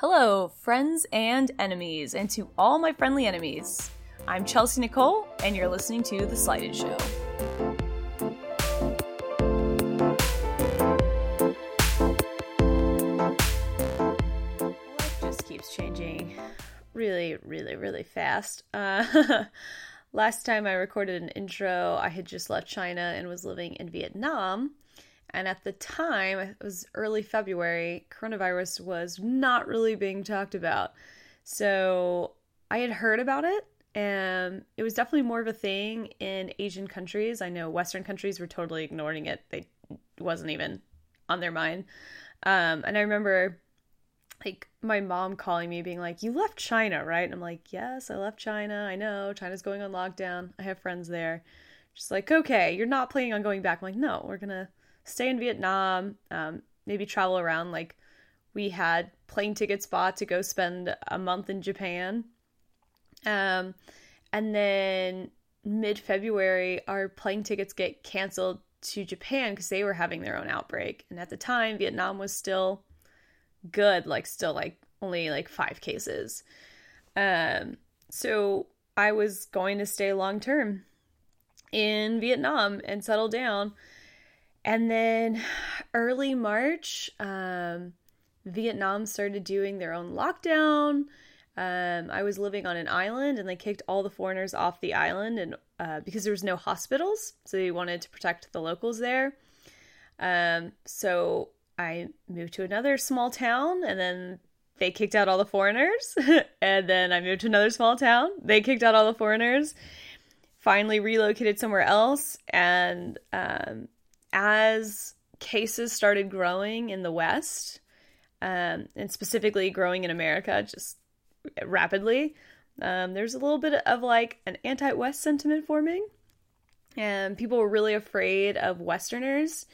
Hello, friends and enemies, and to all my friendly enemies. I'm Chelsea Nicole, and you're listening to The Slighted Show. Life just keeps changing really, really, really fast. Uh, last time I recorded an intro, I had just left China and was living in Vietnam. And at the time, it was early February, coronavirus was not really being talked about. So I had heard about it, and it was definitely more of a thing in Asian countries. I know Western countries were totally ignoring it, they wasn't even on their mind. Um, and I remember like my mom calling me being like you left china right and i'm like yes i left china i know china's going on lockdown i have friends there just like okay you're not planning on going back i'm like no we're gonna stay in vietnam um, maybe travel around like we had plane tickets bought to go spend a month in japan um, and then mid-february our plane tickets get canceled to japan because they were having their own outbreak and at the time vietnam was still good, like still like only like five cases. Um, so I was going to stay long term in Vietnam and settle down. And then early March, um, Vietnam started doing their own lockdown. Um, I was living on an island and they kicked all the foreigners off the island and uh, because there was no hospitals, so they wanted to protect the locals there. Um, so I moved to another small town and then they kicked out all the foreigners. and then I moved to another small town. They kicked out all the foreigners. Finally relocated somewhere else. And um, as cases started growing in the West, um, and specifically growing in America just rapidly, um, there's a little bit of like an anti West sentiment forming. And people were really afraid of Westerners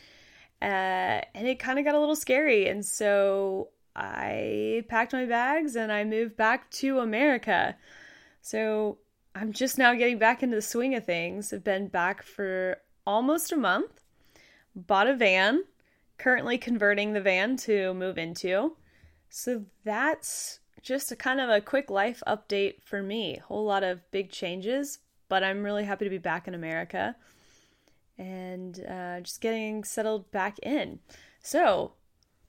uh, and it kind of got a little scary. And so I packed my bags and I moved back to America. So I'm just now getting back into the swing of things. I've been back for almost a month, bought a van, currently converting the van to move into. So that's just a kind of a quick life update for me. Whole lot of big changes, but I'm really happy to be back in America and uh, just getting settled back in. So,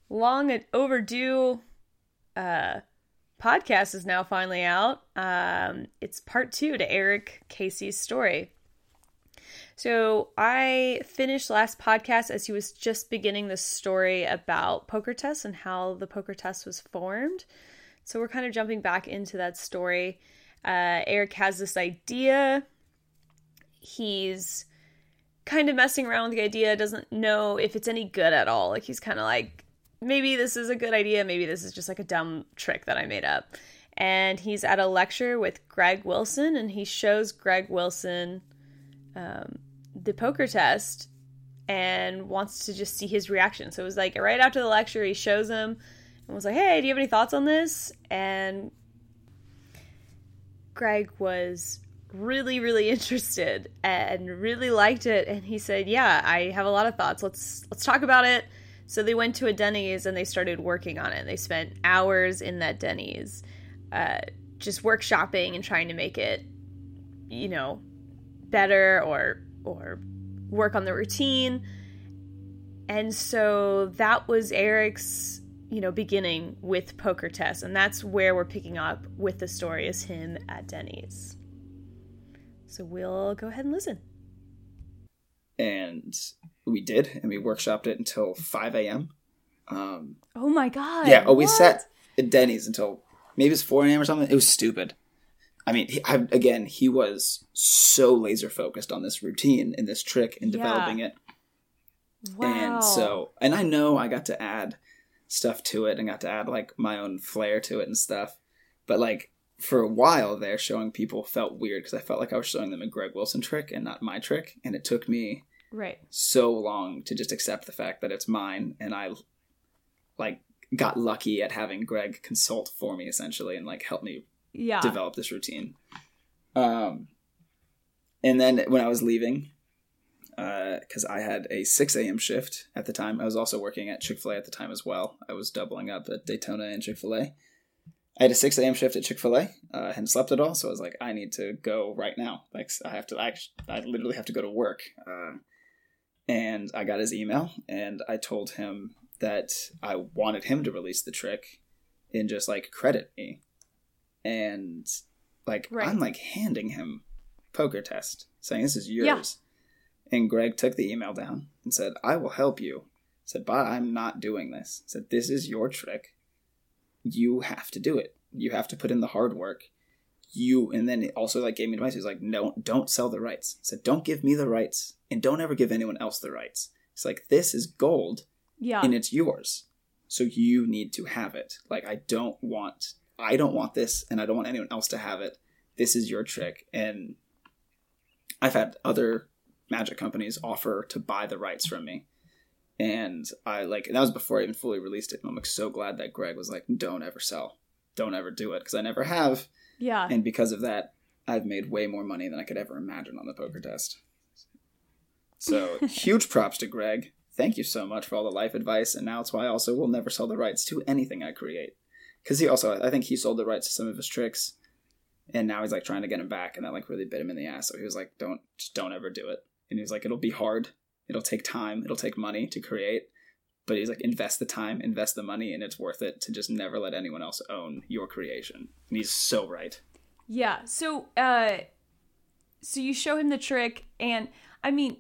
long overdue uh, podcast is now finally out. Um, it's part two to Eric Casey's story. So, I finished last podcast as he was just beginning the story about PokerTest and how the poker test was formed. So, we're kind of jumping back into that story. Uh, Eric has this idea. He's kind of messing around with the idea, doesn't know if it's any good at all. Like he's kind of like, maybe this is a good idea, maybe this is just like a dumb trick that I made up. And he's at a lecture with Greg Wilson, and he shows Greg Wilson um, the poker test and wants to just see his reaction. So it was like right after the lecture, he shows him and was like, "Hey, do you have any thoughts on this?" And Greg was really really interested and really liked it and he said yeah i have a lot of thoughts let's let's talk about it so they went to a denny's and they started working on it they spent hours in that denny's uh, just workshopping and trying to make it you know better or or work on the routine and so that was eric's you know beginning with PokerTest and that's where we're picking up with the story is him at denny's so we'll go ahead and listen. And we did, and we workshopped it until 5 a.m. Um, oh my god. Yeah, oh, we sat at Denny's until maybe it's 4 a.m. or something. It was stupid. I mean, he, I, again, he was so laser focused on this routine and this trick and developing yeah. it. Wow. And so, and I know I got to add stuff to it and got to add like my own flair to it and stuff. But like, for a while there showing people felt weird because I felt like I was showing them a Greg Wilson trick and not my trick, and it took me right so long to just accept the fact that it's mine, and I like got lucky at having Greg consult for me essentially and like help me yeah. develop this routine. Um, and then when I was leaving, because uh, I had a 6 a.m. shift at the time, I was also working at Chick fil A at the time as well. I was doubling up at Daytona and Chick fil A. I had a 6 a.m. shift at Chick fil A. Uh, I hadn't slept at all. So I was like, I need to go right now. Like, I have to, I, I literally have to go to work. Uh, and I got his email and I told him that I wanted him to release the trick and just like credit me. And like, right. I'm like handing him poker test saying, This is yours. Yeah. And Greg took the email down and said, I will help you. said, But I'm not doing this. said, This is your trick you have to do it. You have to put in the hard work. You and then also like gave me advice. He's like, no, don't sell the rights. He said, don't give me the rights and don't ever give anyone else the rights. It's like this is gold, yeah, and it's yours. So you need to have it. Like I don't want, I don't want this, and I don't want anyone else to have it. This is your trick, and I've had other magic companies offer to buy the rights from me and I like that was before I even fully released it. And I'm like so glad that Greg was like, "Don't ever sell, don't ever do it," because I never have. Yeah. And because of that, I've made way more money than I could ever imagine on the poker test. So huge props to Greg. Thank you so much for all the life advice, and now it's why I also will never sell the rights to anything I create. Because he also, I think he sold the rights to some of his tricks, and now he's like trying to get him back, and that like really bit him in the ass. So he was like, "Don't, just don't ever do it." And he was like, "It'll be hard, It'll take time, it'll take money to create. But he's like, invest the time, invest the money, and it's worth it to just never let anyone else own your creation. And he's so right. Yeah. So, uh, so you show him the trick, and I mean,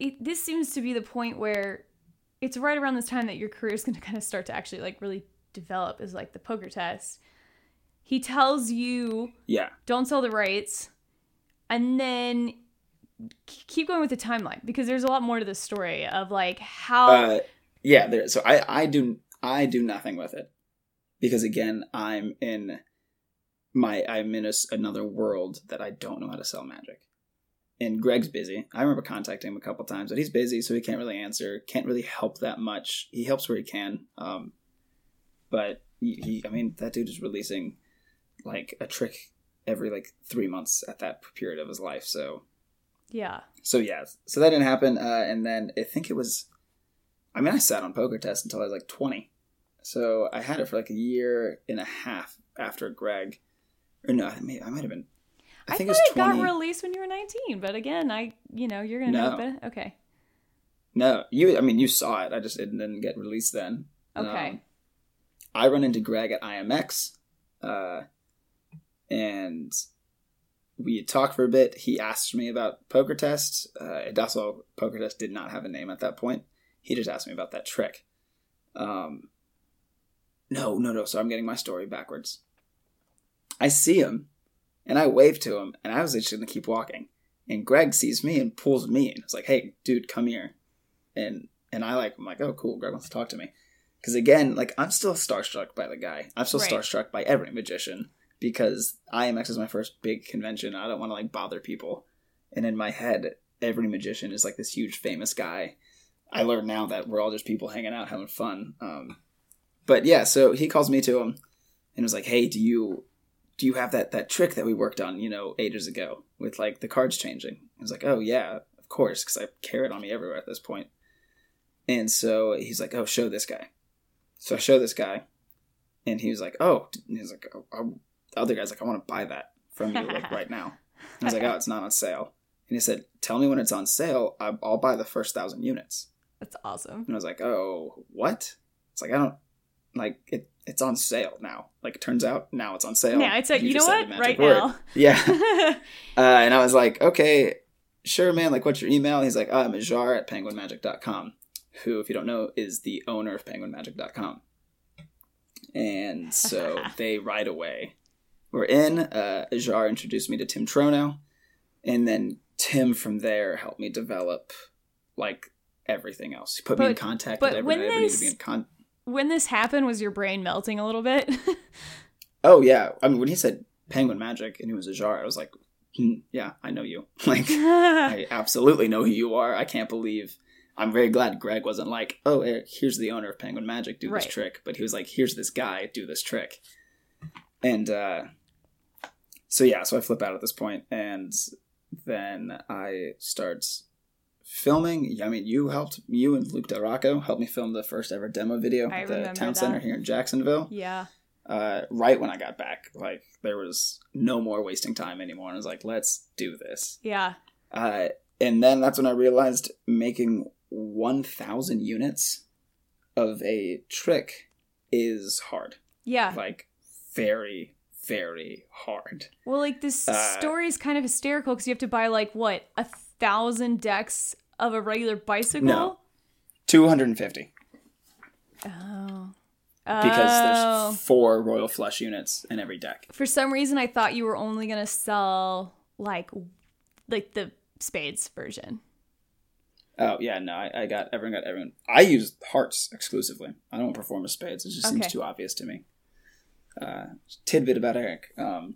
it, this seems to be the point where it's right around this time that your career is going to kind of start to actually like really develop is like the poker test. He tells you, yeah, don't sell the rights, and then keep going with the timeline because there's a lot more to the story of like how uh, yeah there so i i do i do nothing with it. Because again i'm in my i'm in a, another world that i don't know how to sell magic. And greg's busy. I remember contacting him a couple times but he's busy so he can't really answer can't really help that much. He helps where he can um but he, he i mean that dude is releasing like a trick every like three months at that period of his life so yeah. So yeah, so that didn't happen, uh, and then I think it was. I mean, I sat on poker test until I was like twenty, so I had it for like a year and a half after Greg. Or no, I, may, I might have been. I, I think it, was 20... got released when you were nineteen, but again, I you know you're gonna no. know, okay. No, you. I mean, you saw it. I just it didn't get released then. Okay. Um, I run into Greg at IMX, uh, and we talked for a bit. He asked me about poker tests. Uh, also, poker test did not have a name at that point. He just asked me about that trick. Um, no, no, no. So I'm getting my story backwards. I see him, and I wave to him, and I was just gonna keep walking. And Greg sees me and pulls me, and it's like, "Hey, dude, come here." And and I like, I'm like, "Oh, cool. Greg wants to talk to me." Because again, like I'm still starstruck by the guy. I'm still right. starstruck by every magician because IMX is my first big convention. I don't want to like bother people. And in my head, every magician is like this huge famous guy. I learned now that we're all just people hanging out having fun. Um, but yeah, so he calls me to him and was like, "Hey, do you do you have that that trick that we worked on, you know, ages ago with like the cards changing?" I was like, "Oh yeah, of course," because I carry it on me everywhere at this point. And so he's like, "Oh, show this guy." So I show this guy, and he was like, "Oh," he's like, oh, the other guy's like, I want to buy that from you like right now. I was like, oh, it's not on sale. And he said, tell me when it's on sale. I'll buy the first thousand units. That's awesome. And I was like, oh, what? It's like, I don't, like, it, it's on sale now. Like, it turns out now it's on sale. Yeah, it's like, you, you know what? Right word. now. Yeah. uh, and I was like, okay, sure, man. Like, what's your email? He's like, I'm Ajar at penguinmagic.com, who, if you don't know, is the owner of penguinmagic.com. And so they right away we're in. Uh, Ajar introduced me to Tim Trono, and then Tim from there helped me develop like everything else. He put but, me in contact with everyone I ever needed to be in When this happened, was your brain melting a little bit? oh yeah, I mean when he said Penguin Magic and he was Ajar, I was like, hmm, yeah, I know you. Like I absolutely know who you are. I can't believe. I'm very glad Greg wasn't like, oh, here's the owner of Penguin Magic, do right. this trick. But he was like, here's this guy, do this trick. And uh, so yeah, so I flip out at this point, and then I start filming. I mean, you helped you and Luke Del Rocco helped me film the first ever demo video at the town that. center here in Jacksonville. Yeah. uh, right when I got back. Like there was no more wasting time anymore. And I was like, let's do this. Yeah. Uh, and then that's when I realized making 1,000 units of a trick is hard. Yeah. Like very, very hard. Well, like this Uh, story is kind of hysterical because you have to buy like what a thousand decks of a regular bicycle. No. 250 Oh. because Oh. there's four Royal Flush units in every deck. For some reason, I thought you were only gonna sell like like the spades version. Oh yeah, no, I, I got everyone got everyone. I use hearts exclusively. I don't perform with spades. It just seems too obvious to me. Uh, tidbit about Eric. Um,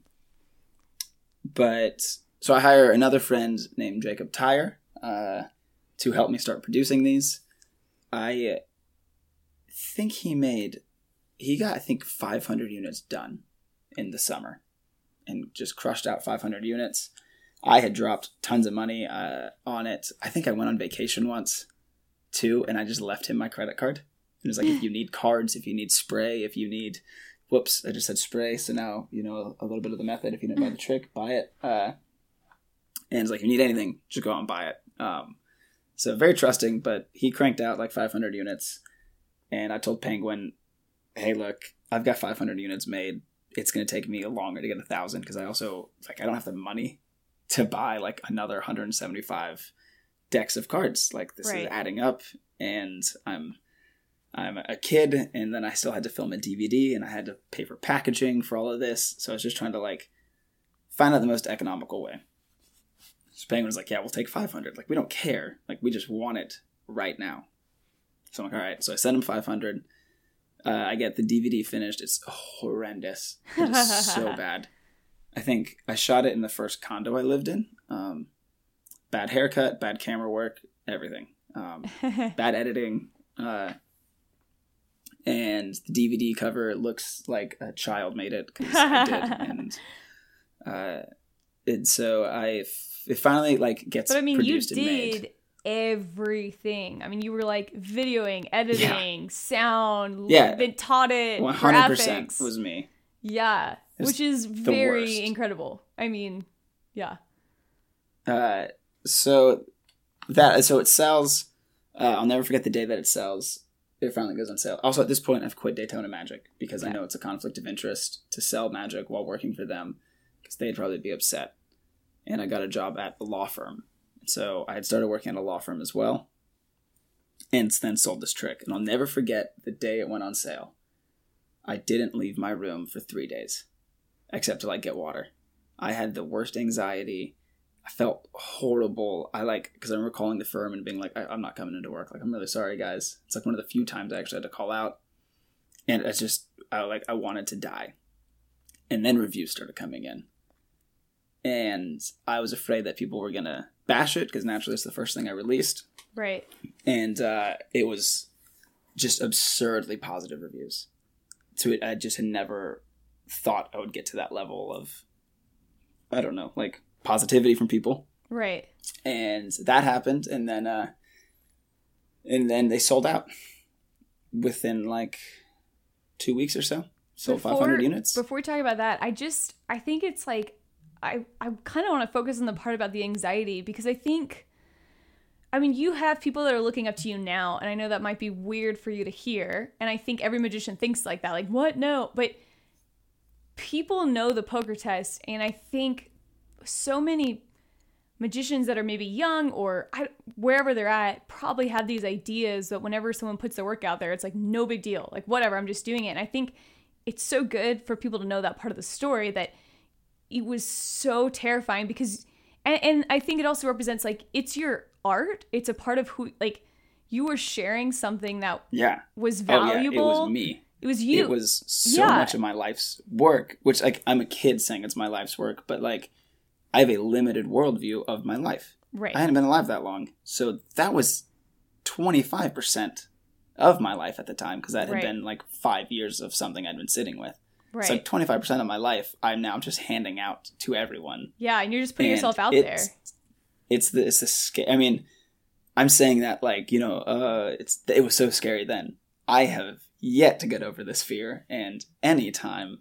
but so I hire another friend named Jacob Tyre uh, to help me start producing these. I think he made he got I think 500 units done in the summer, and just crushed out 500 units. I had dropped tons of money uh, on it. I think I went on vacation once too, and I just left him my credit card. It was like, if you need cards, if you need spray, if you need, whoops, I just said spray. So now you know a little bit of the method. If you didn't buy the trick, buy it. Uh, and it's like, if you need anything, just go out and buy it. Um, so very trusting, but he cranked out like 500 units, and I told Penguin, hey, look, I've got 500 units made. It's going to take me longer to get a thousand because I also like I don't have the money to buy like another 175 decks of cards. Like this Right. is adding up, and I'm I'm a kid, and then I still had to film a DVD, and I had to pay for packaging for all of this. So I was just trying to like find out the most economical way. So Penguin was like, "Yeah, we'll take 500. Like we don't care. Like we just want it right now." So I'm like, "All right." So I send him 500. Uh, I get the DVD finished. It's horrendous. It is so bad. I think I shot it in the first condo I lived in. Um, bad haircut, bad camera work, everything. Um, bad editing. Uh, and the DVD cover looks like a child made it because I did. And uh, and so I f- it finally like gets but I mean, you produced and made. did everything. I mean, you were like videoing, editing, sound. Yeah. Then taught it. One hundred percent was me. Yeah, which is very worst. incredible. I mean, yeah. Uh, so that so it sells. Uh, I'll never forget the day that it sells. It finally goes on sale. Also, at this point, I've quit Daytona Magic because I know it's a conflict of interest to sell Magic while working for them because they'd probably be upset. And I got a job at a law firm, so I had started working at a law firm as well, and then sold this trick. And I'll never forget the day it went on sale. I didn't leave my room for three days, except to like get water. I had the worst anxiety. I felt horrible. I like because I remember calling the firm and being like, I, "I'm not coming into work. Like, I'm really sorry, guys." It's like one of the few times I actually had to call out, and it's just I like I wanted to die. And then reviews started coming in, and I was afraid that people were gonna bash it because naturally it's the first thing I released, Right. and uh, it was just absurdly positive reviews. To it, I just had never thought I would get to that level of, I don't know, like positivity from people Right. and that happened and then uh and then they sold out within like two weeks or so sold 500 units Before we talk about that, I just I think it's like I I kind of want to focus on the part about the anxiety because I think I mean, you have people that are looking up to you now, and I know that might be weird for you to hear. And I think every magician thinks like that. Like, what? No. But people know the poker test, and I think so many magicians that are maybe young or I, wherever they're at probably have these ideas that whenever someone puts their work out there, it's like no big deal. Like, whatever, I'm just doing it. And I think it's so good for people to know that part of the story that it was so terrifying because and, and i think it also represents like it's your art. It's a part of who like you were sharing something that yeah. was oh valuable yeah. It was me It was you it was so Yeah. much of my life's work which like i'm a kid saying it's my life's work but like i have a limited worldview of my life right i hadn't been alive that long so that was 25% of my life at the time because that had Right. been like five years of something i'd been sitting with right So like twenty five percent of my life, I'm now just handing out to everyone. yeah and you're just putting And yourself out there it's- It's the it's the sca- I mean, I'm saying that like you know, uh, it's it was so scary then. I have yet to get over this fear. And anytime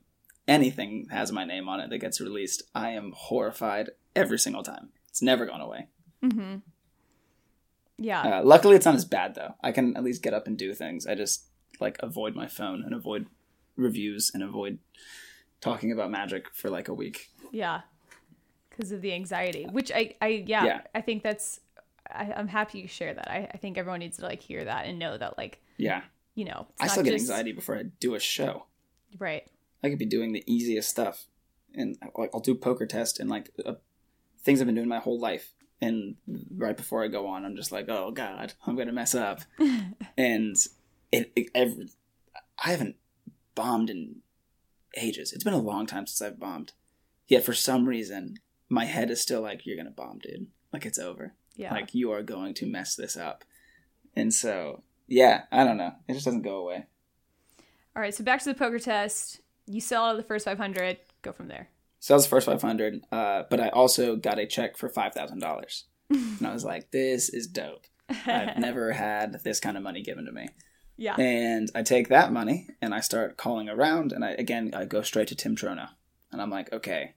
anything has my name on it that gets released, I am horrified every single time. It's never gone away. Mm-hmm. Yeah. Uh, luckily, it's not as bad though. I can at least get up and do things. I just like avoid my phone and avoid reviews and avoid talking about magic for like a week. Yeah. Because of the anxiety, which I, I, yeah, Yeah. I think that's, I, I'm happy you share that. I, I think everyone needs to like hear that and know that, like, Yeah, you know, I still get just- anxiety before I do a show. Right. I could be doing the easiest stuff, and like I'll do poker test and like uh, things I've been doing my whole life. And right before I go on, I'm just like, oh god, I'm gonna mess up. and it, it every, I haven't bombed in ages. It's been a long time since I've bombed. Yet for some reason, my head is still like, you're gonna bomb, dude. Like it's over. Yeah. Like you are going to mess this up. And so, yeah, I don't know. It just doesn't go away. All right. So back to the poker test. You sell out of the first 500. Go from there. So that the first 500. Uh, but I also got a check for $5,000. and I was like, this is dope. I've never had this kind of money given to me. yeah. And I take that money and I start calling around. And I, again, I go straight to Tim Trono. And I'm like, okay,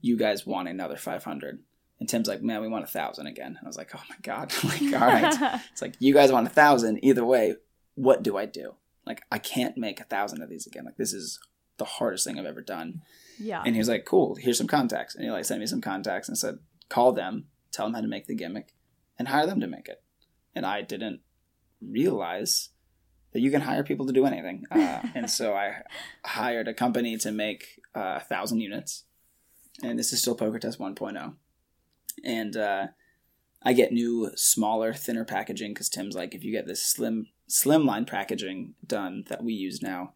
you guys want another 500. And Tim's like, man, we want a thousand again. And I was like, oh my God. like, all right. It's like, you guys want a thousand. Either way, what do I do? Like, I can't make a thousand of these again. Like, this is the hardest thing I've ever done. yeah. And he was like, cool, here's some contacts. And he like sent me some contacts and said, call them, tell them how to make the gimmick, and hire them to make it. And I didn't realize that you can hire people to do anything. Uh, and so I hired a company to make uh, a thousand units. And this is still Poker Test 1.0. And uh, I get new, smaller, thinner packaging because Tim's like, if you get this slim, slimline packaging done that we use now,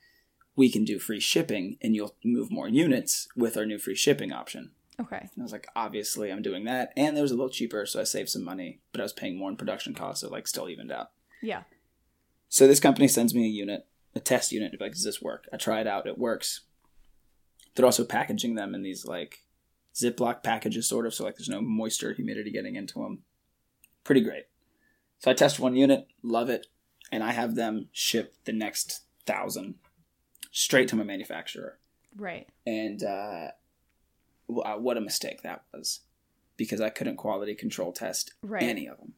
we can do free shipping and you'll move more units with our new free shipping option. okay. And I was like, obviously, I'm doing that. And it was a little cheaper, so I saved some money, but I was paying more in production costs, so like still evened out. Yeah. So this company sends me a unit, a test unit, like, does this work? I try it out, it works. They're also packaging them in these like Ziploc packages, sort of, so like there's no moisture, humidity getting into them. Pretty great. So I test one unit, love it, and I have them ship the next thousand straight to my manufacturer Right. and uh, uh, what a mistake that was because I couldn't quality control test Right. any of them,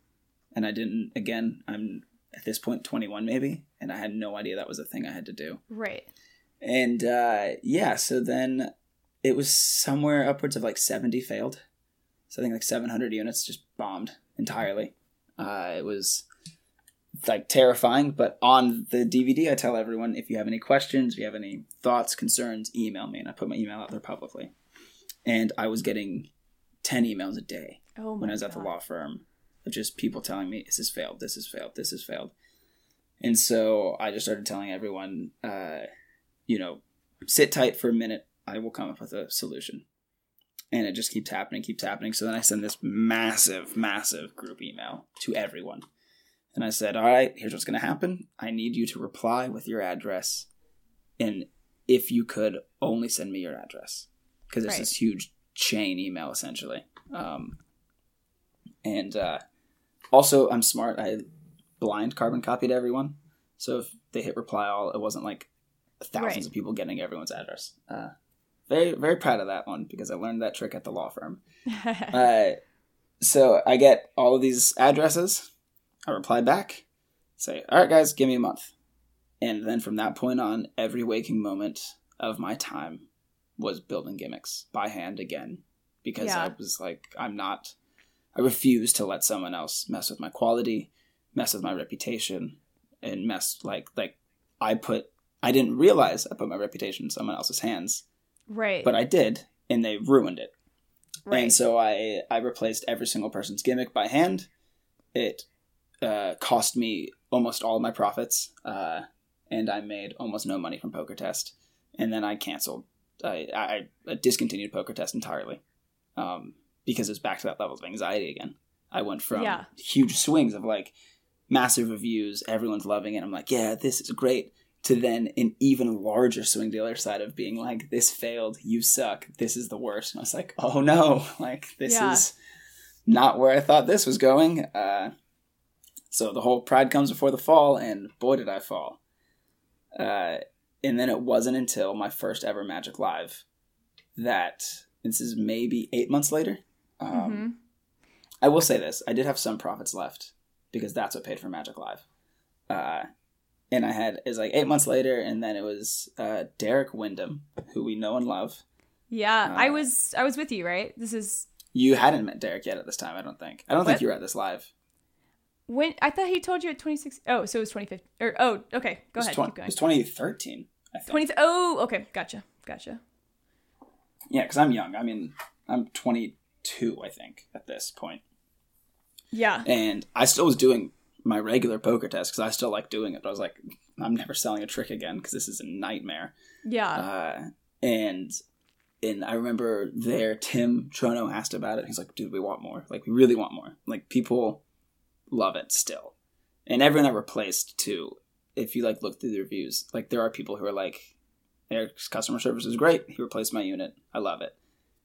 and I didn't. Again, I'm at this point 21 maybe, and I had no idea that was a thing I had to do. Right. And uh, yeah, so then it was somewhere upwards of like 70 failed. So I think like 700 units just bombed entirely. Uh, it was like terrifying, but on the DVD, I tell everyone if you have any questions, if you have any thoughts, concerns, email me. And I put my email out there publicly. And I was getting 10 emails a day Oh when I was at the law firm of just people telling me this has failed, this has failed, this has failed. And so I just started telling everyone, uh, you know, sit tight for a minute. I will come up with a solution. And it just keeps happening, keeps happening. So then I send this massive, massive group email to everyone. And I said, all right, here's what's going to happen. I need you to reply with your address. And if you could, only send me your address. Because it's Right. this huge chain email, essentially. Um, and uh, also, I'm smart. I blind carbon copied everyone. So if they hit reply all, it wasn't like thousands Right. of people getting everyone's address. Uh, very, very proud of that one because I learned that trick at the law firm. Uh, so I get all of these addresses. I reply back, say, "All right, guys, give me a month." And then from that point on, every waking moment of my time was building gimmicks by hand again because Yeah. I was like, I'm not. I refuse to let someone else mess with my quality, mess with my reputation, and mess like like I put. I didn't realize I put my reputation in someone else's hands, right. but I did, and they ruined it. right. And so I I replaced every single person's gimmick by hand. It uh, cost me almost all of my profits, uh, and I made almost no money from Poker Test. And then I canceled. I, I, I discontinued Poker Test entirely um, because it's back to that level of anxiety again. I went from Yeah. huge swings of like massive reviews, everyone's loving it. I'm like, yeah, this is great. To then an even larger swing other side of being like, this failed, you suck, this is the worst. And I was like, oh no, like this Yeah. is not where I thought this was going. Uh, so the whole pride comes before the fall, and boy did I fall. Uh, and then it wasn't until my first ever Magic Live that this is maybe eight months later. Um, Mm-hmm. I will say this: I did have some profits left because that's what paid for Magic Live. Uh, and I had it was like eight months later, and then it was uh, Derek Wyndham, who we know and love. Yeah, I Uh, was I was with you, right? This is You hadn't met Derek yet at this time, I don't think. I don't think you were at this live. when I thought he told you at 26 Oh, so it was 2015 or oh, okay. Go ahead, 20 keep going. It was 2013, I think. 20 Oh, okay. Gotcha. Gotcha. Yeah, because I'm young. I mean, I'm 22, I think, at this point. Yeah. and I still was doing my regular poker test because I still like doing it. But I was like, I'm never selling a trick again because this is a nightmare. Yeah. Uh, and and I remember there, Tim Trono asked about it. He's like, "Dude, we want more. Like, we really want more. Like, people love it still." And everyone I replaced too. If you like look through the reviews, like there are people who are like, "Eric's customer service is great. He replaced my unit. I love it."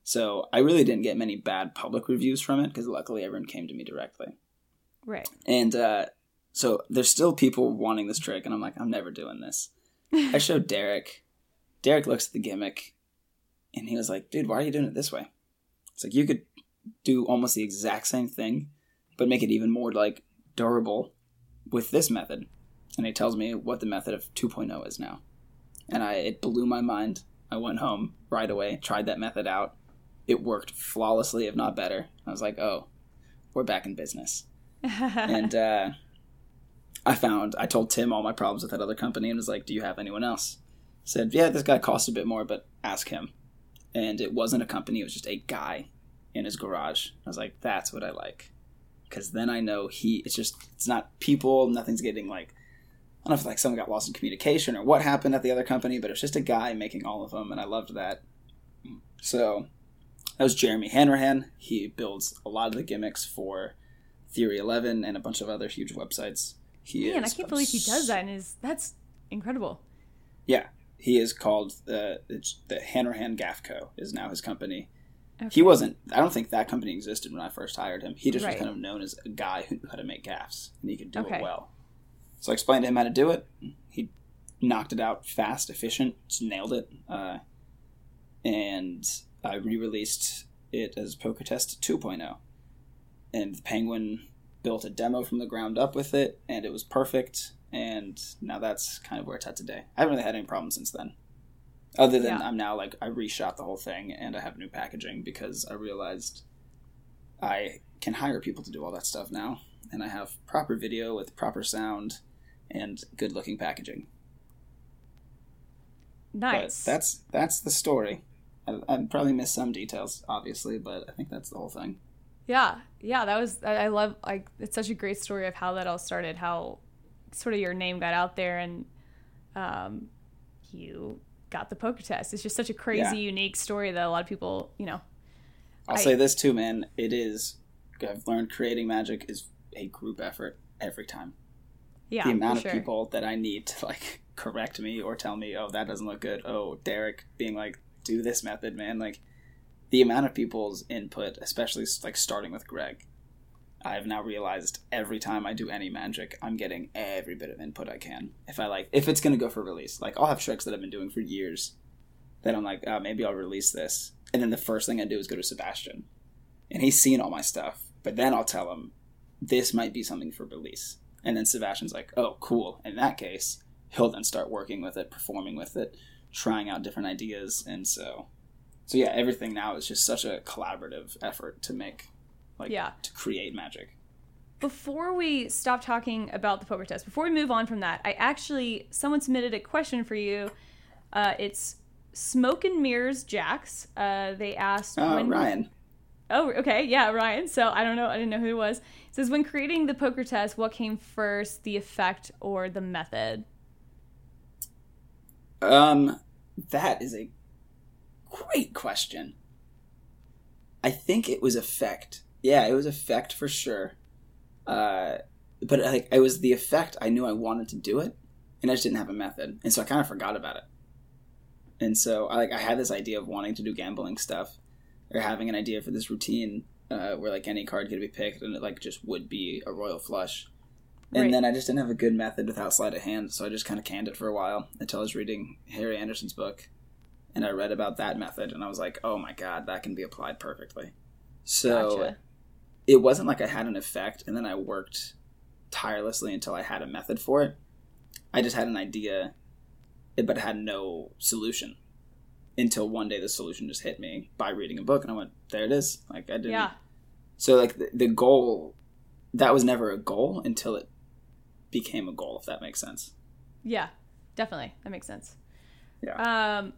So I really didn't get many bad public reviews from it because luckily everyone came to me directly. Right. And uh, so there's still people wanting this trick, and I'm like, I'm never doing this. I showed Derek. Derek looks at the gimmick, and he was like, "Dude, why are you doing it this way?" It's like you could do almost the exact same thing, but make it even more like durable with this method. And he tells me what the method of 2.0 is now, and I it blew my mind. I went home right away, tried that method out. It worked flawlessly, if not better. I was like, "Oh, we're back in business." And uh, I found I told Tim all my problems with that other company and was like, "Do you have anyone else?" Said, "Yeah, this guy costs a bit more, but ask him." And it wasn't a company; it was just a guy in his garage. I was like, "That's what I like," because then I know he. It's just it's not people. Nothing's getting like. I don't know if like someone got lost in communication or what happened at the other company, but it was just a guy making all of them, and I loved that. So that was Jeremy Hanrahan. He builds a lot of the gimmicks for Theory 11 and a bunch of other huge websites. He Man, I can't believe he does that and is that's incredible. Yeah, he is called the it's the Hanrahan Gaff Co. is now his company. Okay. He wasn't. I don't think that company existed when I first hired him. He just Right. was kind of known as a guy who knew how to make gaffs and he could do Okay. it well. So I explained to him how to do it. He knocked it out fast, efficient, just nailed it. Uh, and I re-released it as Poker Test 2.0. And the Penguin built a demo from the ground up with it, and it was perfect. And now that's kind of where it's at today. I haven't really had any problems since then. Other than Yeah. I'm now like I reshot the whole thing and I have new packaging because I realized I can hire people to do all that stuff now, and I have proper video with proper sound and good looking packaging. Nice. But that's that's the story. I, I probably missed some details, obviously, but I think that's the whole thing. Yeah, yeah, that was I I love like it's such a great story of how that all started, how sort of your name got out there and um you got the poker test. It's just such a crazy, Yeah. unique story that a lot of people, you know. I'll I- say this too, man. It is. I've learned creating magic is a group effort every time. Yeah, the amount of sure. people that I need to like correct me or tell me, oh, that doesn't look good. Oh, Derek being like, do this method, man. Like the amount of people's input, especially like starting with Greg. I've now realized every time I do any magic, I'm getting every bit of input I can. If I like, if it's gonna go for release, like I'll have tricks that I've been doing for years, that I'm like, oh, maybe I'll release this, and then the first thing I do is go to Sebastian, and he's seen all my stuff, but then I'll tell him, this might be something for release, and then Sebastian's like, oh, cool. In that case, he'll then start working with it, performing with it, trying out different ideas, and so, so yeah, everything now is just such a collaborative effort to make, like, Yeah. to create magic. Before we stop talking about the poker test, before we move on from that, I actually someone submitted a question for you. Uh, it's Smoke and Mirrors Jacks. Uh, they asked Uh, when Ryan, Oh, okay. Yeah, Ryan. So I don't know. I didn't know who it was. It says when creating the poker test, what came first, the effect or the method? um, that is a great question. I think it was effect. Yeah, it was effect for sure. Uh, but like it was the effect. I knew I wanted to do it, and I just didn't have a method, and so I kind of forgot about it. And so I like I had this idea of wanting to do gambling stuff, or having an idea for this routine uh, where like any card could be picked, and it like just would be a royal flush. And Right. then I just didn't have a good method without sleight of hand, so I just kind of canned it for a while until I was reading Harry Anderson's book, and I read about that method, and I was like, "Oh my god, that can be applied perfectly." So Gotcha. it wasn't like I had an effect, and then I worked tirelessly until I had a method for it. I just had an idea, but had no solution until one day the solution just hit me by reading a book, and I went, "There it is!" Like I didn't. Yeah. So like the, the goal, that was never a goal until it became a goal. If that makes sense. Yeah, definitely. That makes sense. Yeah. Um,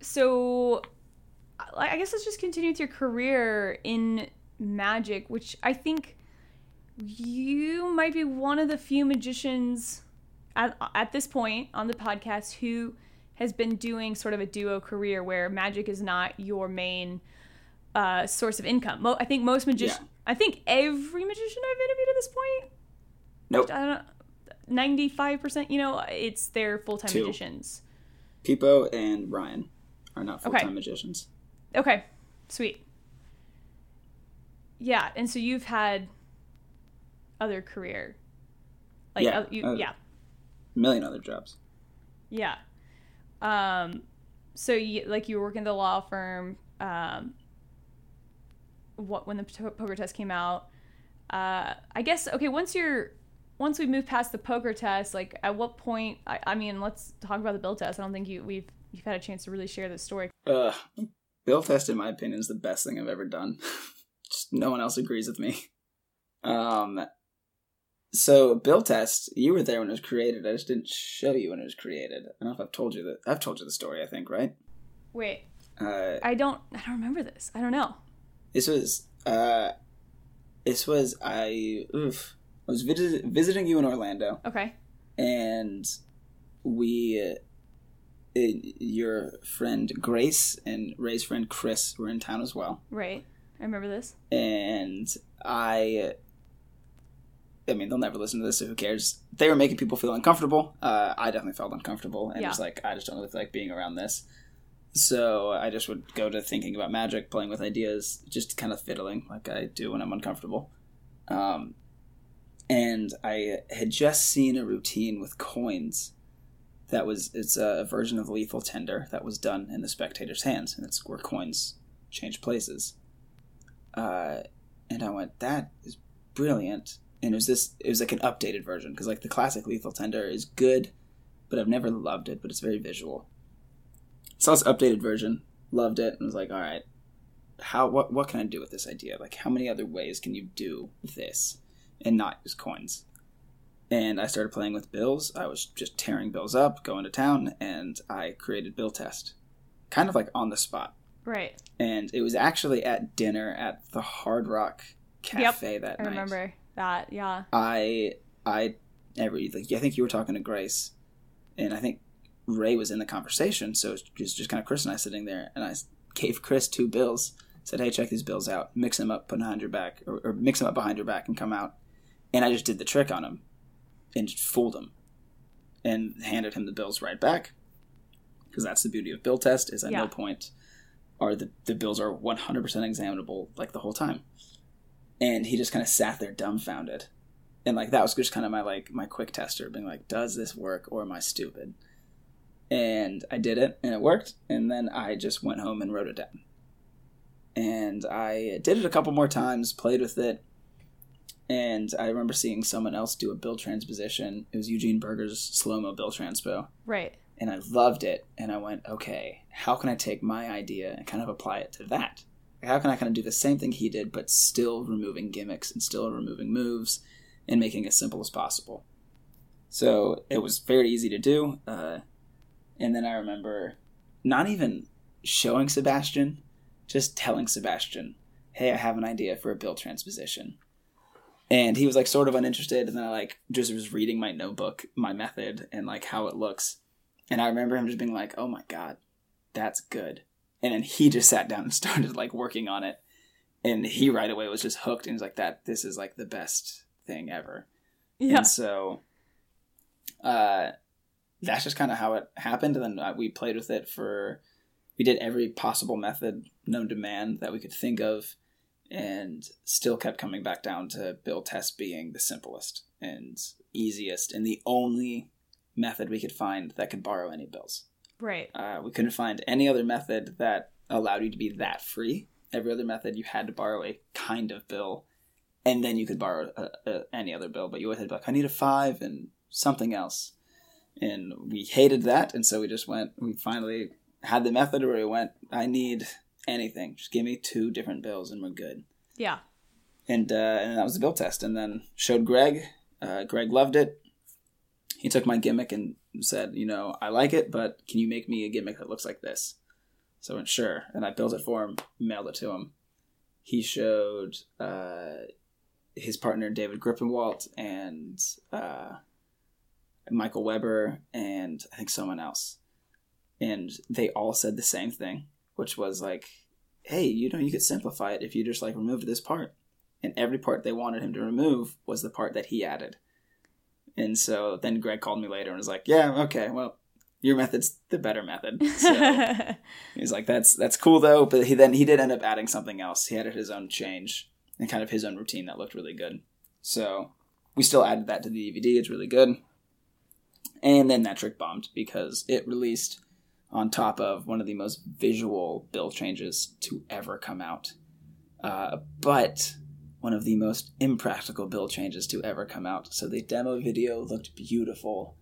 so I I guess let's just continue with your career in magic, which I think you might be one of the few magicians at, at this point on the podcast who has been doing sort of a duo career where magic is not your main uh, source of income. Mo- I think most magicians, Yeah. I think every magician I've interviewed at this point, Nope. I don't ninety-five percent. You know, it's their full-time Two. magicians. Pipo and Ryan are not full Okay. time magicians. Okay, sweet. Yeah, and so you've had other career, like Yeah, you, uh, yeah, A million other jobs. yeah. Um, so you like you were working at the law firm. Um, what when the poker test came out? Uh, I guess okay. Once you're once we move past the poker test, like at what point? I, I mean, let's talk about the bill test. I don't think you we've you've had a chance to really share this story. Ugh. Bill Test, in my opinion, is the best thing I've ever done. just no one else agrees with me. Um. So Bill Test, you were there when it was created. I just didn't show you when it was created. I don't know if I've told you that. I've told you the story. I think right. Wait, Uh, I don't I don't remember this. I don't know. This was uh this was I oof. I was visit, visiting you in Orlando Okay. and we uh, your friend Grace and Ray's friend Chris were in town as well. Right. I remember this. And I I mean, they'll never listen to this, so who cares? They were making people feel uncomfortable. Uh, I definitely felt uncomfortable, and Yeah. was like, I just don't really like being around this. So I just would go to thinking about magic, playing with ideas, just kind of fiddling like I do when I'm uncomfortable. Um, and I had just seen a routine with coins that was it's a version of lethal tender that was done in the spectator's hands, and it's where coins change places. Uh, and I went, that is brilliant. And it was this, it was like an updated version because like the classic lethal tender is good, but I've never loved it. But it's very visual. Saw this updated version, loved it, and was like, all right, how what what can I do with this idea? Like, how many other ways can you do this and not use coins? And I started playing with bills. I was just tearing bills up, going to town, and I created bill test, kind of like on the spot Right. and it was actually at dinner at the Hard Rock Cafe that I night. remember that. Yeah. I I every like I think you were talking to Grace, and I think Ray was in the conversation, so it was just kind of Chris and I sitting there, and I gave Chris two bills, said, "Hey, check these bills out, mix them up, put them behind your back, or, or mix them up behind your back, and come out." And I just did the trick on him, and fooled him, and handed him the bills right back, because that's the beauty of bill test is at Yeah. no point are the, the bills are 100% examinable like the whole time. And he just kind of sat there dumbfounded. And like that was just kind of my like my quick tester being like does this work or am i stupid? And i did it and it worked and then i just went home and wrote it down. And i did it a couple more times played with it and i remember seeing someone else do a bill transposition it was eugene burger's slow-mo bill transpo Right. and I loved it. And I went, okay, how can I take my idea and kind of apply it to that? How can I kind of do the same thing he did, but still removing gimmicks and still removing moves and making it as simple as possible? So it was very easy to do. Uh, and then I remember not even showing Sebastian, just telling Sebastian, hey, I have an idea for a bill transposition. And he was like sort of uninterested. And then I like just was reading my notebook, my method, and like how it looks. And I remember him just being like, "Oh my god, that's good." And then he just sat down and started like working on it. And he right away was just hooked and was like, "That this is like the best thing ever." Yeah. And so, uh, that's just kind of how it happened. And then uh, we played with it for, we did every possible method known to man that we could think of, and still kept coming back down to bill test being the simplest. and easiest and the only method we could find that could borrow any bills. Right. Uh, we couldn't find any other method that allowed you to be that free. Every other method, you had to borrow a kind of bill, and then you could borrow a, a, any other bill. But you always had to be like, I need a five and something else. And we hated that, and so we just went. We finally had the method where we went. I need anything. Just give me two different bills, and we're good. Yeah. And uh, and that was the bill test. And then showed Greg. Uh, Greg loved it. He took my gimmick and said, you know, I like it, but can you make me a gimmick that looks like this? So I went, sure. And I built it for him, mailed it to him. He showed uh, his partner, David Gripenwaldt, and uh, Michael Weber, and I think someone else. And they all said the same thing, which was like, hey, you know, you could simplify it if you just like removed this part. And every part they wanted him to remove was the part that he added. And so then Greg called me later and was like, "Yeah, okay, well, your method's the better method." So he's like, "That's that's cool though." But he then he did end up adding something else. He added his own change and kind of his own routine that looked really good. So we still added that to the DVD. It's really good. And then that trick bombed because it released on top of one of the most visual bill changes to ever come out. Uh, but one of the most impractical bill changes to ever come out. So the demo video looked beautiful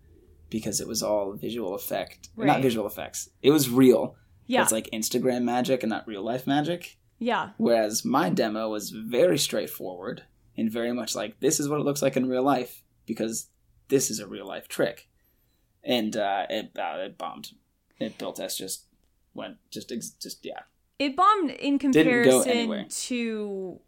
because it was all visual effect, right. not visual effects. It was real. Yeah, it's like Instagram magic and not real life magic. Yeah. Whereas my demo was very straightforward and very much like this is what it looks like in real life because this is a real life trick, and uh, it uh, it bombed. It built test just went just just yeah. It bombed in comparison to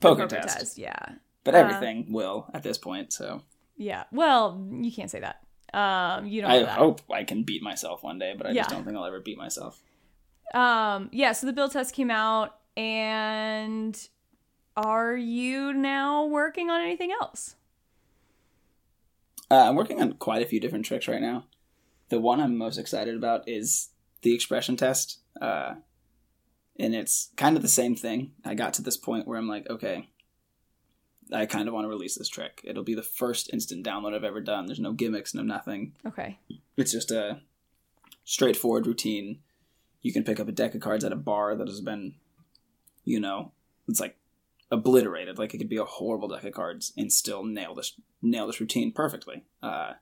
poker, poker test. test. Yeah. But everything uh, will at this point, so. Yeah. Well, you can't say that. Um, you don't. I hope I can beat myself one day, but I yeah. just don't think I'll ever beat myself. Um. Yeah. So the build test came out, and are you now working on anything else? Uh, I'm working on quite a few different tricks right now. The one I'm most excited about is the expression test. Uh, and it's kind of the same thing. I got to this point where I'm like, okay, I kind of want to release this trick. It'll be the first instant download I've ever done. There's no gimmicks, no nothing. Okay. It's just a straightforward routine. You can pick up a deck of cards at a bar that has been, you know, it's like obliterated. Like it could be a horrible deck of cards and still nail this nail this routine perfectly. Uh,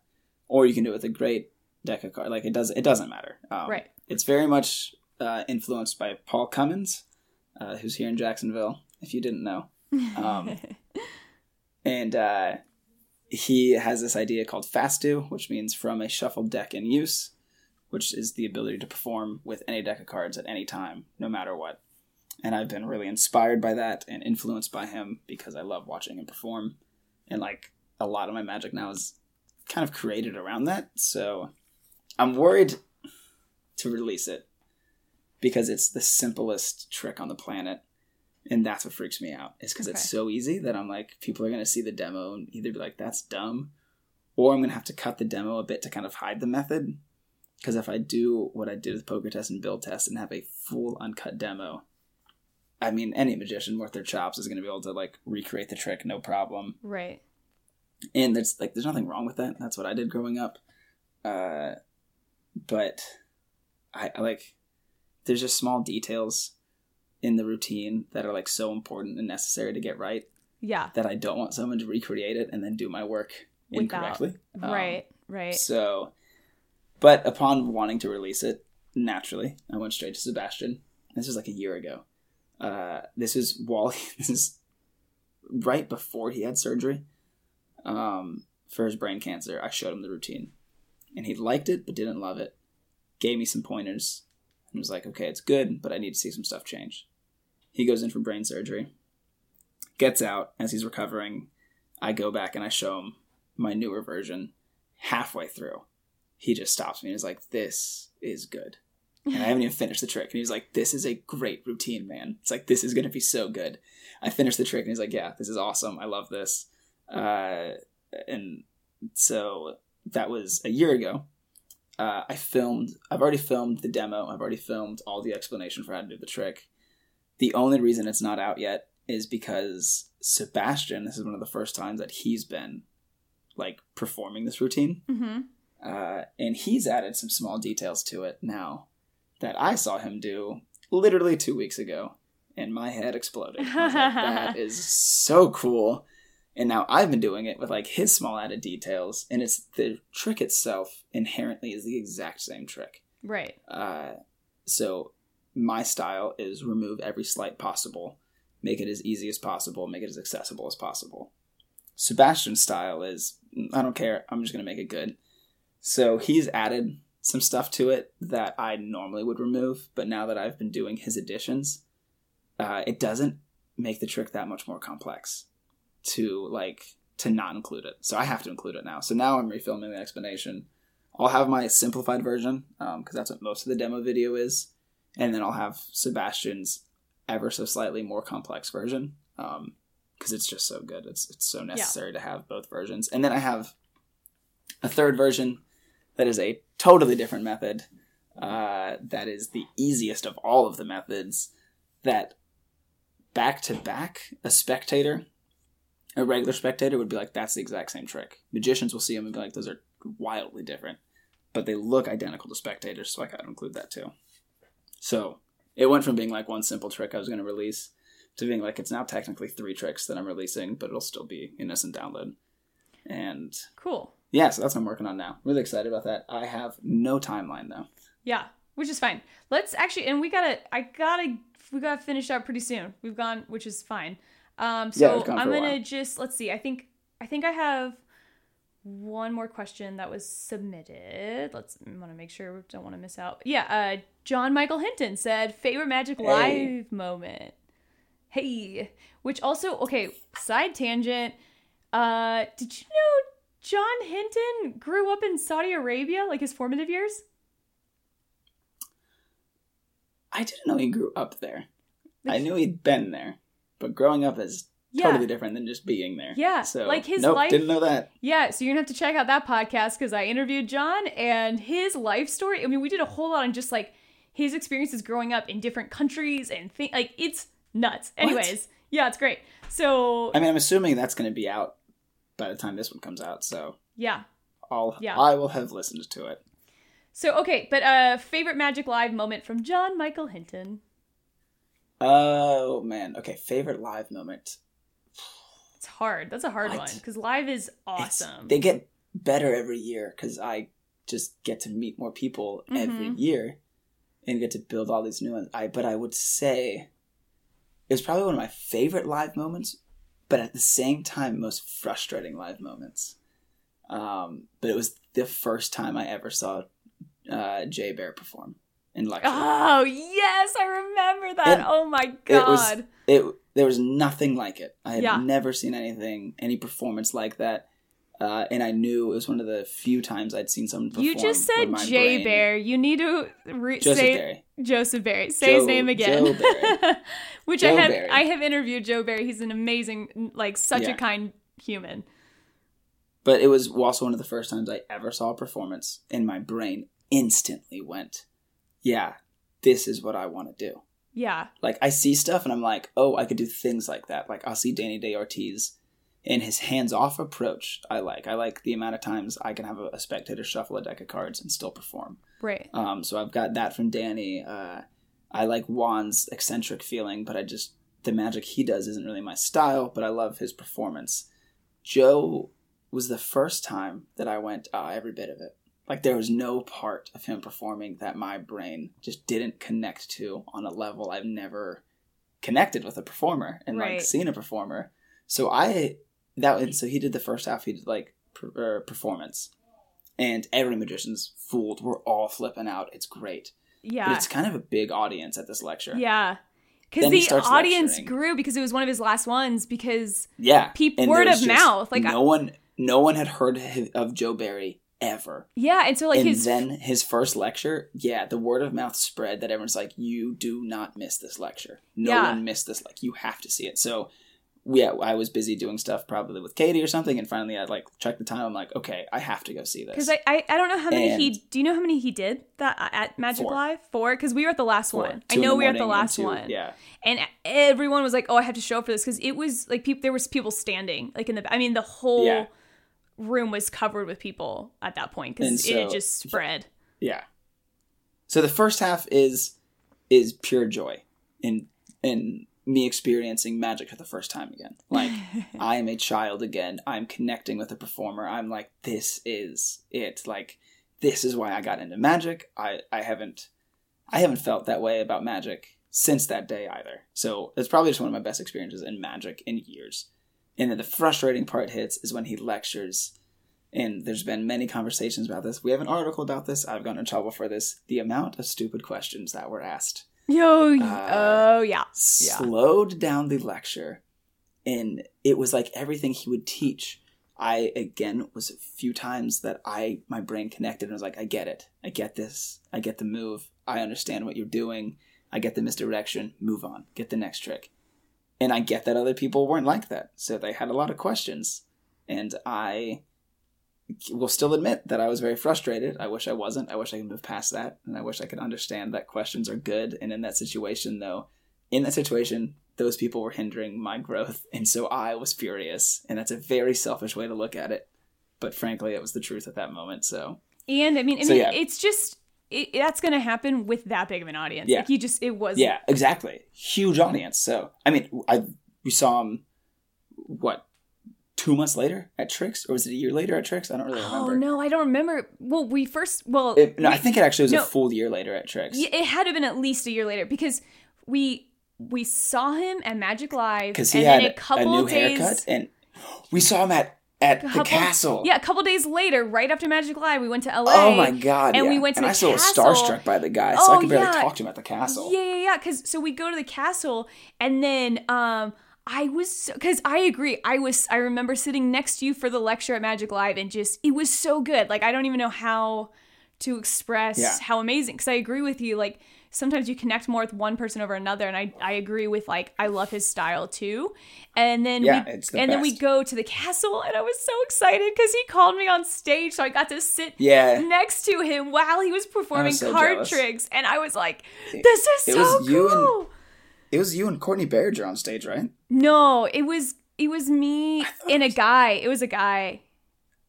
or you can do it with a great deck of cards. Like it does. It doesn't matter. Um, right. It's very much uh, influenced by Paul Cummins, uh, who's here in Jacksonville, if you didn't know. Um, and uh, he has this idea called FASDIU, which means from a shuffled deck in use, which is the ability to perform with any deck of cards at any time, no matter what. And I've been really inspired by that and influenced by him because I love watching him perform. And like a lot of my magic now is kind of created around that. So I'm worried to release it because it's the simplest trick on the planet and that's what freaks me out. Is because okay. it's so easy that i'm like people are going to see the demo and either be like that's dumb or i'm going to have to cut the demo a bit to kind of hide the method. Because if i do what i did with poker test and build test and have a full uncut demo i mean any magician worth their chops is going to be able to like recreate the trick no problem. Right. And there's like there's nothing wrong with that. That's what i did growing up. Uh but I, I like there's just small details in the routine that are like so important and necessary to get right. Yeah. That I don't want someone to recreate it and then do my work Without. incorrectly. Right, um, right. So, but upon wanting to release it, naturally, I went straight to Sebastian. This was like a year ago. Uh, this is while this is right before he had surgery um, for his brain cancer. I showed him the routine, and he liked it but didn't love it. Gave me some pointers and was like, okay, it's good, but I need to see some stuff change. He goes in for brain surgery, gets out as he's recovering. I go back and I show him my newer version. Halfway through, he just stops me and is like, this is good. And I haven't even finished the trick. And he's like, this is a great routine, man. It's like, this is going to be so good. I finished the trick and he's like, yeah, this is awesome. I love this. Uh, and so that was a year ago uh, I filmed. I've already filmed the demo. I've already filmed all the explanation for how to do the trick. The only reason it's not out yet is because Sebastian. This is one of the first times that he's been like performing this routine. Mm-hmm. Uh, and he's added some small details to it now that I saw him do literally two weeks ago, and my head exploded. Like, that is so cool. And now I've been doing it with like his small added details, and it's the trick itself inherently is the exact same trick. Right. Uh, so my style is remove every slight possible, make it as easy as possible, make it as accessible as possible. Sebastian's style is I don't care, I'm just gonna make it good. So he's added some stuff to it that I normally would remove, but now that I've been doing his additions, uh, it doesn't make the trick that much more complex to like to not include it. So I have to include it now. So now I'm refilming the explanation. I'll have my simplified version because um, that's what most of the demo video is, and then I'll have Sebastian's ever so slightly more complex version because um, it's just so good. It's it's so necessary yeah. to have both versions, and then I have a third version that is a totally different method. Uh, that is the easiest of all of the methods. That back to back, a spectator, a regular spectator would be like, "That's the exact same trick." Magicians will see them and be like, "Those are wildly different," but they look identical to spectators, so I got to include that too. So it went from being like one simple trick I was to release to being like it's now technically three tricks that I'm releasing, but it'll still be innocent download. And cool yeah, so that's what I'm working on now. Really excited about that. I have no timeline though. Yeah, which is fine. Let's actually, and we gotta, I gotta, we gotta finish up pretty soon. We've gone, which is fine. Um, so yeah, I'm gonna just let's see. I think, I think I have one more question that was submitted. Let's want to make sure we don't want to miss out. Yeah, uh, John Michael Hinton said favorite Magic hey. Live moment. Hey, which also okay. Side tangent. Uh, did you know John Hinton grew up in Saudi Arabia, like his formative years? I didn't know he grew up there. I knew he'd been there, but growing up is yeah. totally different than just being there. Yeah, so like his nope, life. Didn't know that. Yeah, so you're gonna have to check out that podcast because I interviewed John and his life story. I mean, we did a whole lot on just like his experiences growing up in different countries and things. like it's nuts. Anyways, what? yeah, it's great. So I mean, I'm assuming that's gonna be out by the time this one comes out. So yeah, I'll yeah. I will have listened to it. So okay, but uh, favorite Magic Live moment from John Michael Hinton. Oh man, okay, favorite live moment. It's hard. That's a hard what? one because live is awesome. It's, they get better every year because I just get to meet more people mm-hmm. every year and get to build all these new ones. I but I would say it was probably one of my favorite live moments but at the same time, most frustrating live moments. Um, but it was the first time I ever saw uh, Jay Bear perform in. Oh yes, I remember that. Oh my god! It was it. There was nothing like it. I had yeah. never seen anything, any performance like that. Uh, and I knew it was one of the few times I'd seen someone perform. You just said Jay brain... Bear. You need to re- Joseph say Barry. Joseph Barry. Say Joe, his name again. Which Joe I have. Barry. I have interviewed Joe Barry. He's an amazing, like such yeah. a kind human. But it was also one of the first times I ever saw a performance, and my brain instantly went, "Yeah, this is what I want to do." Yeah. Like I see stuff, and I'm like, "Oh, I could do things like that." Like I'll see Dani DaOrtiz and his hands-off approach i like i like the amount of times i can have a, a spectator shuffle a deck of cards and still perform right um, so i've got that from dani uh, i like juan's eccentric feeling but i just the magic he does isn't really my style but i love his performance joe was the first time that i went uh, every bit of it like there was no part of him performing that my brain just didn't connect to on a level i've never connected with a performer and right. like seen a performer so i that and so he did the first half. He did like per, uh, performance, and every magician's fooled. We're all flipping out. It's great. Yeah, but it's kind of a big audience at this lecture. Yeah, because the audience lecturing. grew because it was one of his last ones. Because yeah, people word of mouth. Like no I, one, no one had heard of Joe Barry ever. Yeah, and so like and his then his first lecture, yeah, the word of mouth spread that everyone's like, you do not miss this lecture. No yeah. one missed this. Like you have to see it. So yeah, I was busy doing stuff probably with Katie or something, and finally I like checked the time. I'm like, okay, I have to go see this because I, I, I don't know how many and he. Do you know how many he did that uh, at Magic four. Live? Four, because we were at the last four. one. Two I know we were at the last two, one. Yeah, and everyone was like, oh, I have to show up for this because it was like people. There was people standing like in the. I mean, the whole. Yeah. Room was covered with people at that point because And it just spread. Yeah. So the first half is is pure joy in in me experiencing magic for the first time again. Like I am a child again. I'm connecting with a performer. I'm like this is it. Like this is why I got into magic. I I haven't I haven't felt that way about magic since that day either. So it's probably just one of my best experiences in magic in years. And then the frustrating part hits is when he lectures and there's been many conversations about this. We have an article about this. I've gotten in trouble for this. The amount of stupid questions that were asked Yo, Uh, oh yeah, slowed down the lecture, and it was like everything he would teach. I again was a few times that I my brain connected and was like, I get it. I get this. I get the move. I understand what you're doing. I get the misdirection. Move on. Get the next trick. And I get that other people weren't like that, so they had a lot of questions, and I will still admit that I was very frustrated. I wish I wasn't. I wish I could move past that, and I wish I could understand that questions are good. And in that situation, though, in that situation, those people were hindering my growth, and so I was furious. And that's a very selfish way to look at it, but frankly, it was the truth at that moment. So and I mean, I So, mean, yeah. it's just it, that's gonna happen with that big of an audience. Yeah. Like he just it was yeah, exactly, huge audience. So I mean, I we saw him what two months later at Tricks, or was it a year later at Tricks? I don't really remember. Oh no, I don't remember. Well, we first well, It- no, we- I think it actually was no. a full year later at Tricks. It had to have been at least a year later because we we saw him at Magic Live because he and had then a a, couple new days, haircut, and we saw him at at the castle. Yeah, a couple days later, right after Magic Live, we went to LA. Oh my god! And yeah. we went to the castle. and the I still was starstruck by the guy, so I Oh, could barely yeah. talk to him at the castle. Yeah, yeah, yeah. Because so we go to the castle, and then um, I was because I agree. I was I remember sitting next to you for the lecture at Magic Live, and just it was so good. Like I don't even know how to express Yeah. how amazing. Because I agree with you. Like sometimes you connect more with one person over another, and I I agree with like I love his style too. And then Yeah, we the and then we go to the castle, and I was so excited because he called me on stage, so I got to sit Yeah. next to him while he was performing so card jealous. tricks, and I was like, "This is it so was you and- cool." It was you and Courtney Barringer on stage, right? No, it was it was me and a guy. It was a guy.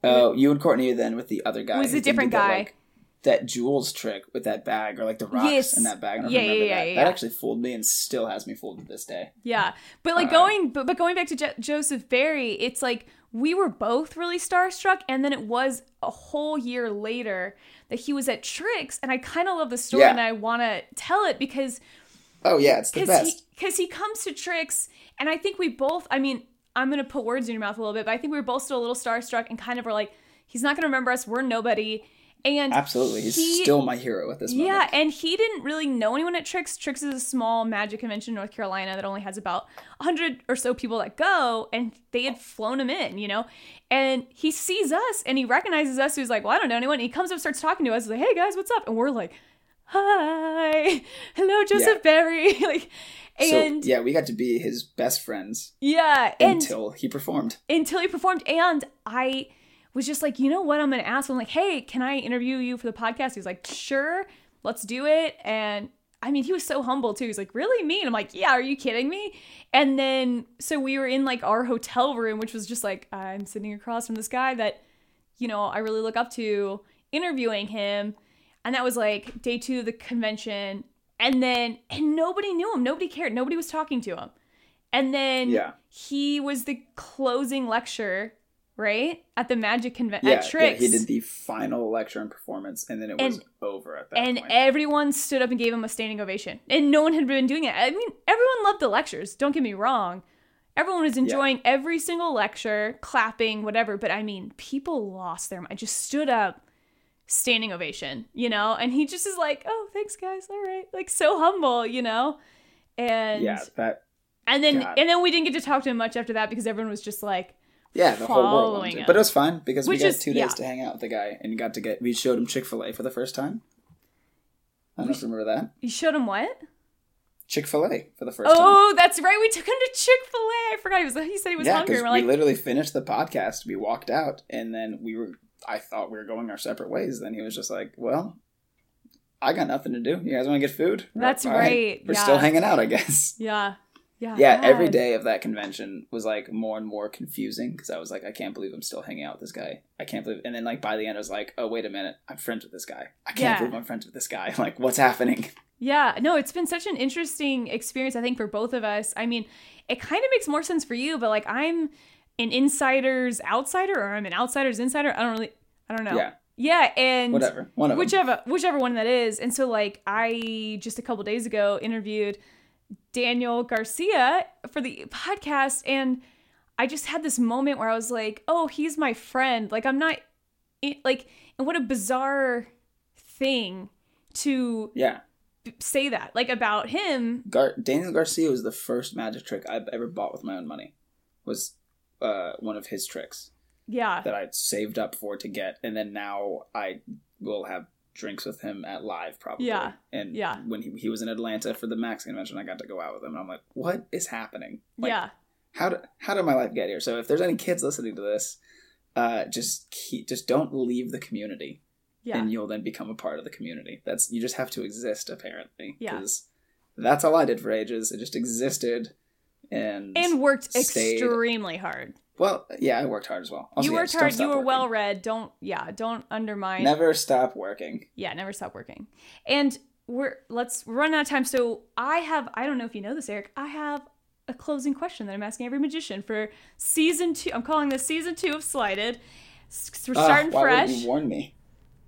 Oh, you and Courtney then with the other guy. it was a different that, guy. like, that Jules trick with that bag or like the rocks Yes. in that bag. I don't Yeah, remember yeah, yeah, that. yeah, That actually fooled me and still has me fooled to this day. Yeah, but like Uh, going, but, but going back to Jo- Joseph Barry, it's like we were both really starstruck, and then it was a whole year later that he was at Tricks, and I kind of love the story, and I want to tell it because Oh yeah, it's the because he he comes to tricks and i think we both i mean i'm gonna put words in your mouth a little bit but i think we were both still a little starstruck and kind of were like he's not gonna remember us we're nobody and Absolutely, he's he- still my hero at this moment. yeah and he didn't really know anyone at tricks tricks is a small magic convention in north carolina that only has about 100 or so people that go and they had flown him in you know? And he sees us and he recognizes us. He's like well i don't know anyone. And he comes up starts talking to us. He's like hey guys what's up? And we're like hi. Hello joseph Yeah. barry like and so yeah, we got to be his best friends yeah, until he performed. until he performed, and I was just like, you know what, I'm gonna ask him like, hey, can I interview you for the podcast? He was like, sure, let's do it. And I mean, he was so humble too. He's like, really me? And I'm like, yeah, are you kidding me? And then so we were in like our hotel room, which was just like I'm sitting across from this guy that, you know, I really look up to, interviewing him, and that was like day two of the convention. And then, and nobody knew him. Nobody cared. Nobody was talking to him. And then Yeah. he was the closing lecture, right? At the Magic Convention Yeah, at yeah, he did the final lecture and performance, and then it was over at that and point. everyone stood up and gave him a standing ovation. And no one had been doing it. I mean, everyone loved the lectures, don't get me wrong. Everyone was enjoying every single lecture, clapping, whatever. But I mean, people lost their mind. Just stood up, standing ovation, you know? And he just is like, oh, thanks, guys. All right. Like, so humble, you know? And yeah, that and then God. and then we didn't get to talk to him much after that because everyone was just like, yeah, the whole world Following wanted to. him. But it was fine because Which we got is- two days yeah. to hang out with the guy and got to get. We showed him Chick Fil A for the first time. I don't know if you remember that you showed him what? Chick Fil A for the first time. Oh, that's right. We took him to Chick Fil A. I forgot he was. He said he was Yeah, hungry. We're we like, literally finished the podcast. We walked out, and then we were. I thought we were going our separate ways. Then he was just like, "Well, I got nothing to do. You guys want to get food? That's All right, We're yeah. still hanging out, I guess." yeah. Yeah. yeah, every day of that convention was like more and more confusing because I was like, I can't believe I'm still hanging out with this guy. I can't believe, and then like by the end, I was like, oh wait a minute, I'm friends with this guy. I can't Yeah. believe I'm friends with this guy. Like, what's happening? Yeah, no, it's been such an interesting experience, I think, for both of us. I mean, it kind of makes more sense for you, but like I'm an insider's outsider or I'm an outsider's insider. I don't really, I don't know. Yeah, Yeah, and whatever. One of them. whichever whichever one that is. And so like I just a couple days ago interviewed Daniel Garcia for the podcast and I just had this moment where I was like, "Oh, he's my friend." Like I'm not like and what a bizarre thing to Yeah, say that like about him. Gar- Daniel Garcia was the first magic trick I've ever bought with my own money. Was uh, one of his tricks Yeah. that I saved up for to get, and then now I will have drinks with him at live probably. Yeah, and yeah. when he, he was in Atlanta for the Max convention, I got to go out with him, and I'm like, what is happening? Like, yeah. how did how did my life get here? So if there's any kids listening to this, uh, just keep just don't leave the community, Yeah. and you'll then become a part of the community. That's you just have to exist apparently. Yeah. that's all I did for ages. It just existed, and and worked stayed- extremely hard. Well, yeah, I worked hard as well. Also, you worked don't hard. You were working. well read. Don't yeah. Don't undermine. Never stop working. yeah never stop working and we're let's we're running out of time so i have i don't know if you know this eric i have a closing question that i'm asking every magician for season two i'm calling this season two of slighted we're starting why fresh Would you warn me.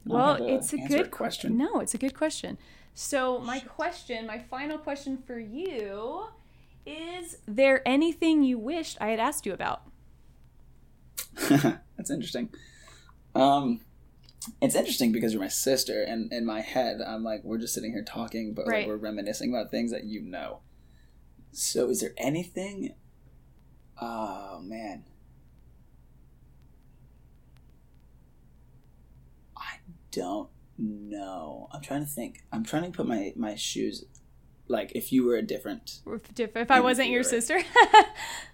Well it's a good question. no it's a good question so my question my final question for you is there anything you wished i had asked you about That's interesting. Um, it's interesting because you're my sister, and in my head, I'm like, we're just sitting here talking, but Right. like we're reminiscing about things that you know. So, is there anything? Oh man, I don't know. I'm trying to think. I'm trying to put my my shoes. Like, if you were a different if, if i wasn't your sister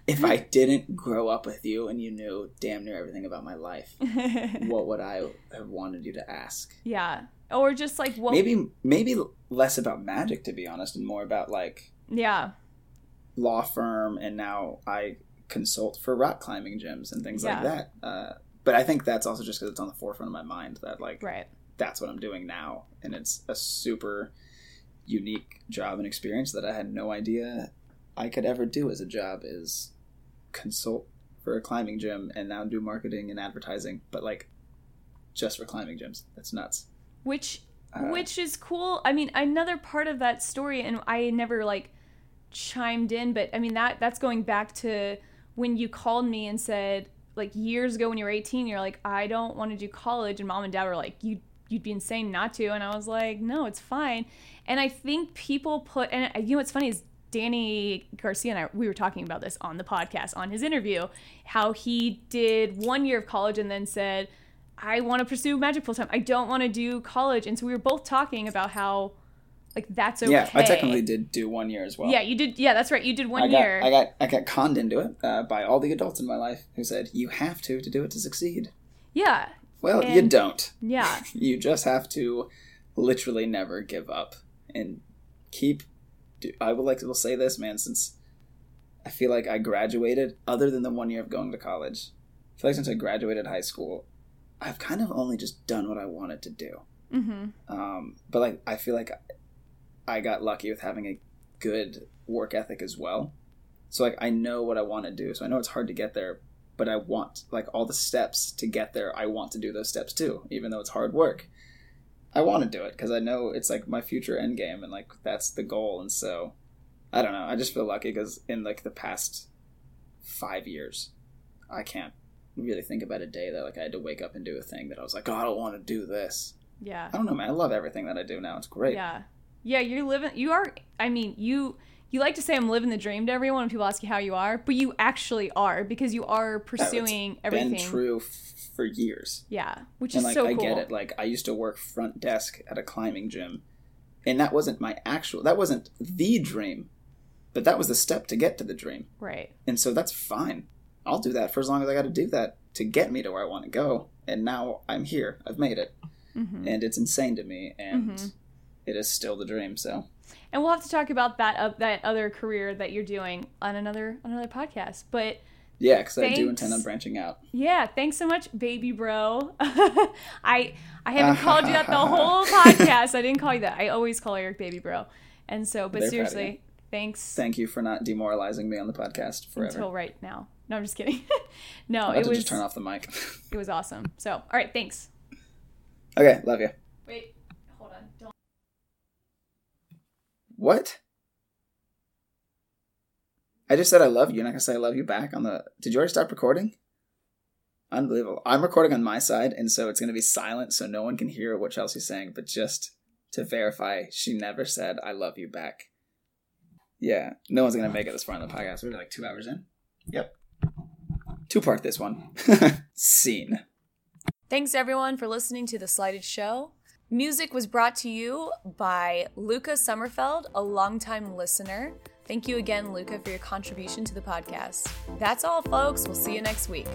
if I didn't grow up with you and you knew damn near everything about my life, what would I have wanted you to ask? yeah or just like what Maybe maybe less about magic to be honest and more about like yeah law firm and now I consult for rock climbing gyms and things Yeah. like that. Uh, but I think that's also just because it's on the forefront of my mind that like right that's what I'm doing now and it's a super unique job and experience that I had no idea I could ever do as a job is consult for a climbing gym and now do marketing and advertising but like just for climbing gyms. That's nuts. Which Uh, which is cool. I mean another part of that story and i never like chimed in but i mean that that's going back to when you called me and said like years ago when you were 18 you're like i don't want to do college and mom and dad were like you you'd be insane not to and i was like no it's fine and i think people put and you know what's funny is Danny Garcia and I we were talking about this on the podcast on his interview how he did one year of college and then said I want to pursue magic full time. I don't want to do college. And so we were both talking about how like that's okay. yeah I technically did do one year as well Yeah, you did. Yeah, that's right. You did one I got, year. I got I got conned into it uh, by all the adults in my life who said you have to to do it to succeed. yeah, Well, you don't. yeah, you just have to literally never give up and keep do- i will like will say this man since i feel like i graduated other than the one year of going to college i feel like since i graduated high school i've kind of only just done what i wanted to do. Hmm um, but like i feel like i got lucky with having a good work ethic as well. So like i know what i want to do. So i know it's hard to get there but i want like all the steps to get there i want to do those steps too even though it's hard work i want to do it because i know it's like my future end game and like that's the goal and so i don't know i just feel lucky because in like the past five years i can't really think about a day that like i had to wake up and do a thing that i was like oh i don't want to do this yeah, I don't know, man. I love everything that I do now. It's great. yeah, yeah. You're living. You are. I mean, you. You like to say I'm living the dream to everyone when people ask you how you are, but you actually are because you are pursuing everything. Been true f- for years, Yeah, which and is like so I cool. get it. Like I used to work front desk at a climbing gym, and that wasn't my actual. That wasn't the dream, but that was the step to get to the dream, Right. and so that's fine. I'll do that for as long as I got to do that to get me to where I want to go. And now I'm here. I've made it, hmm and it's insane to me, and Mhm. it is still the dream. So and we'll have to talk about that uh, that other career that you're doing on another another podcast. But yeah, because I do intend on branching out. Yeah, thanks so much, baby bro. I I haven't called you that the whole podcast. I didn't call you that. I always call Eric baby bro. And so, but They're seriously, thanks. Thank you for not demoralizing me on the podcast forever. Until right now. No, I'm just kidding. no, it was just turn off the mic. it was awesome. So, all right, thanks. Okay, love you. Wait, hold on. Don't. What? I just said I love you. You're not gonna say I love you back on the. Did you already stop recording? Unbelievable. I'm recording on my side, and so it's gonna be silent, so no one can hear what Chelsea's saying. But just to verify, she never said I love you back. Yeah, no one's gonna make it this far in the podcast. We're like two hours in. Yep. Two part this one. Scene. Thanks everyone for listening to the Slighted Show. Music was brought to you by Luca Sommerfeld, a longtime listener. Thank you again, Luca, for your contribution to the podcast. That's all, folks. We'll see you next week.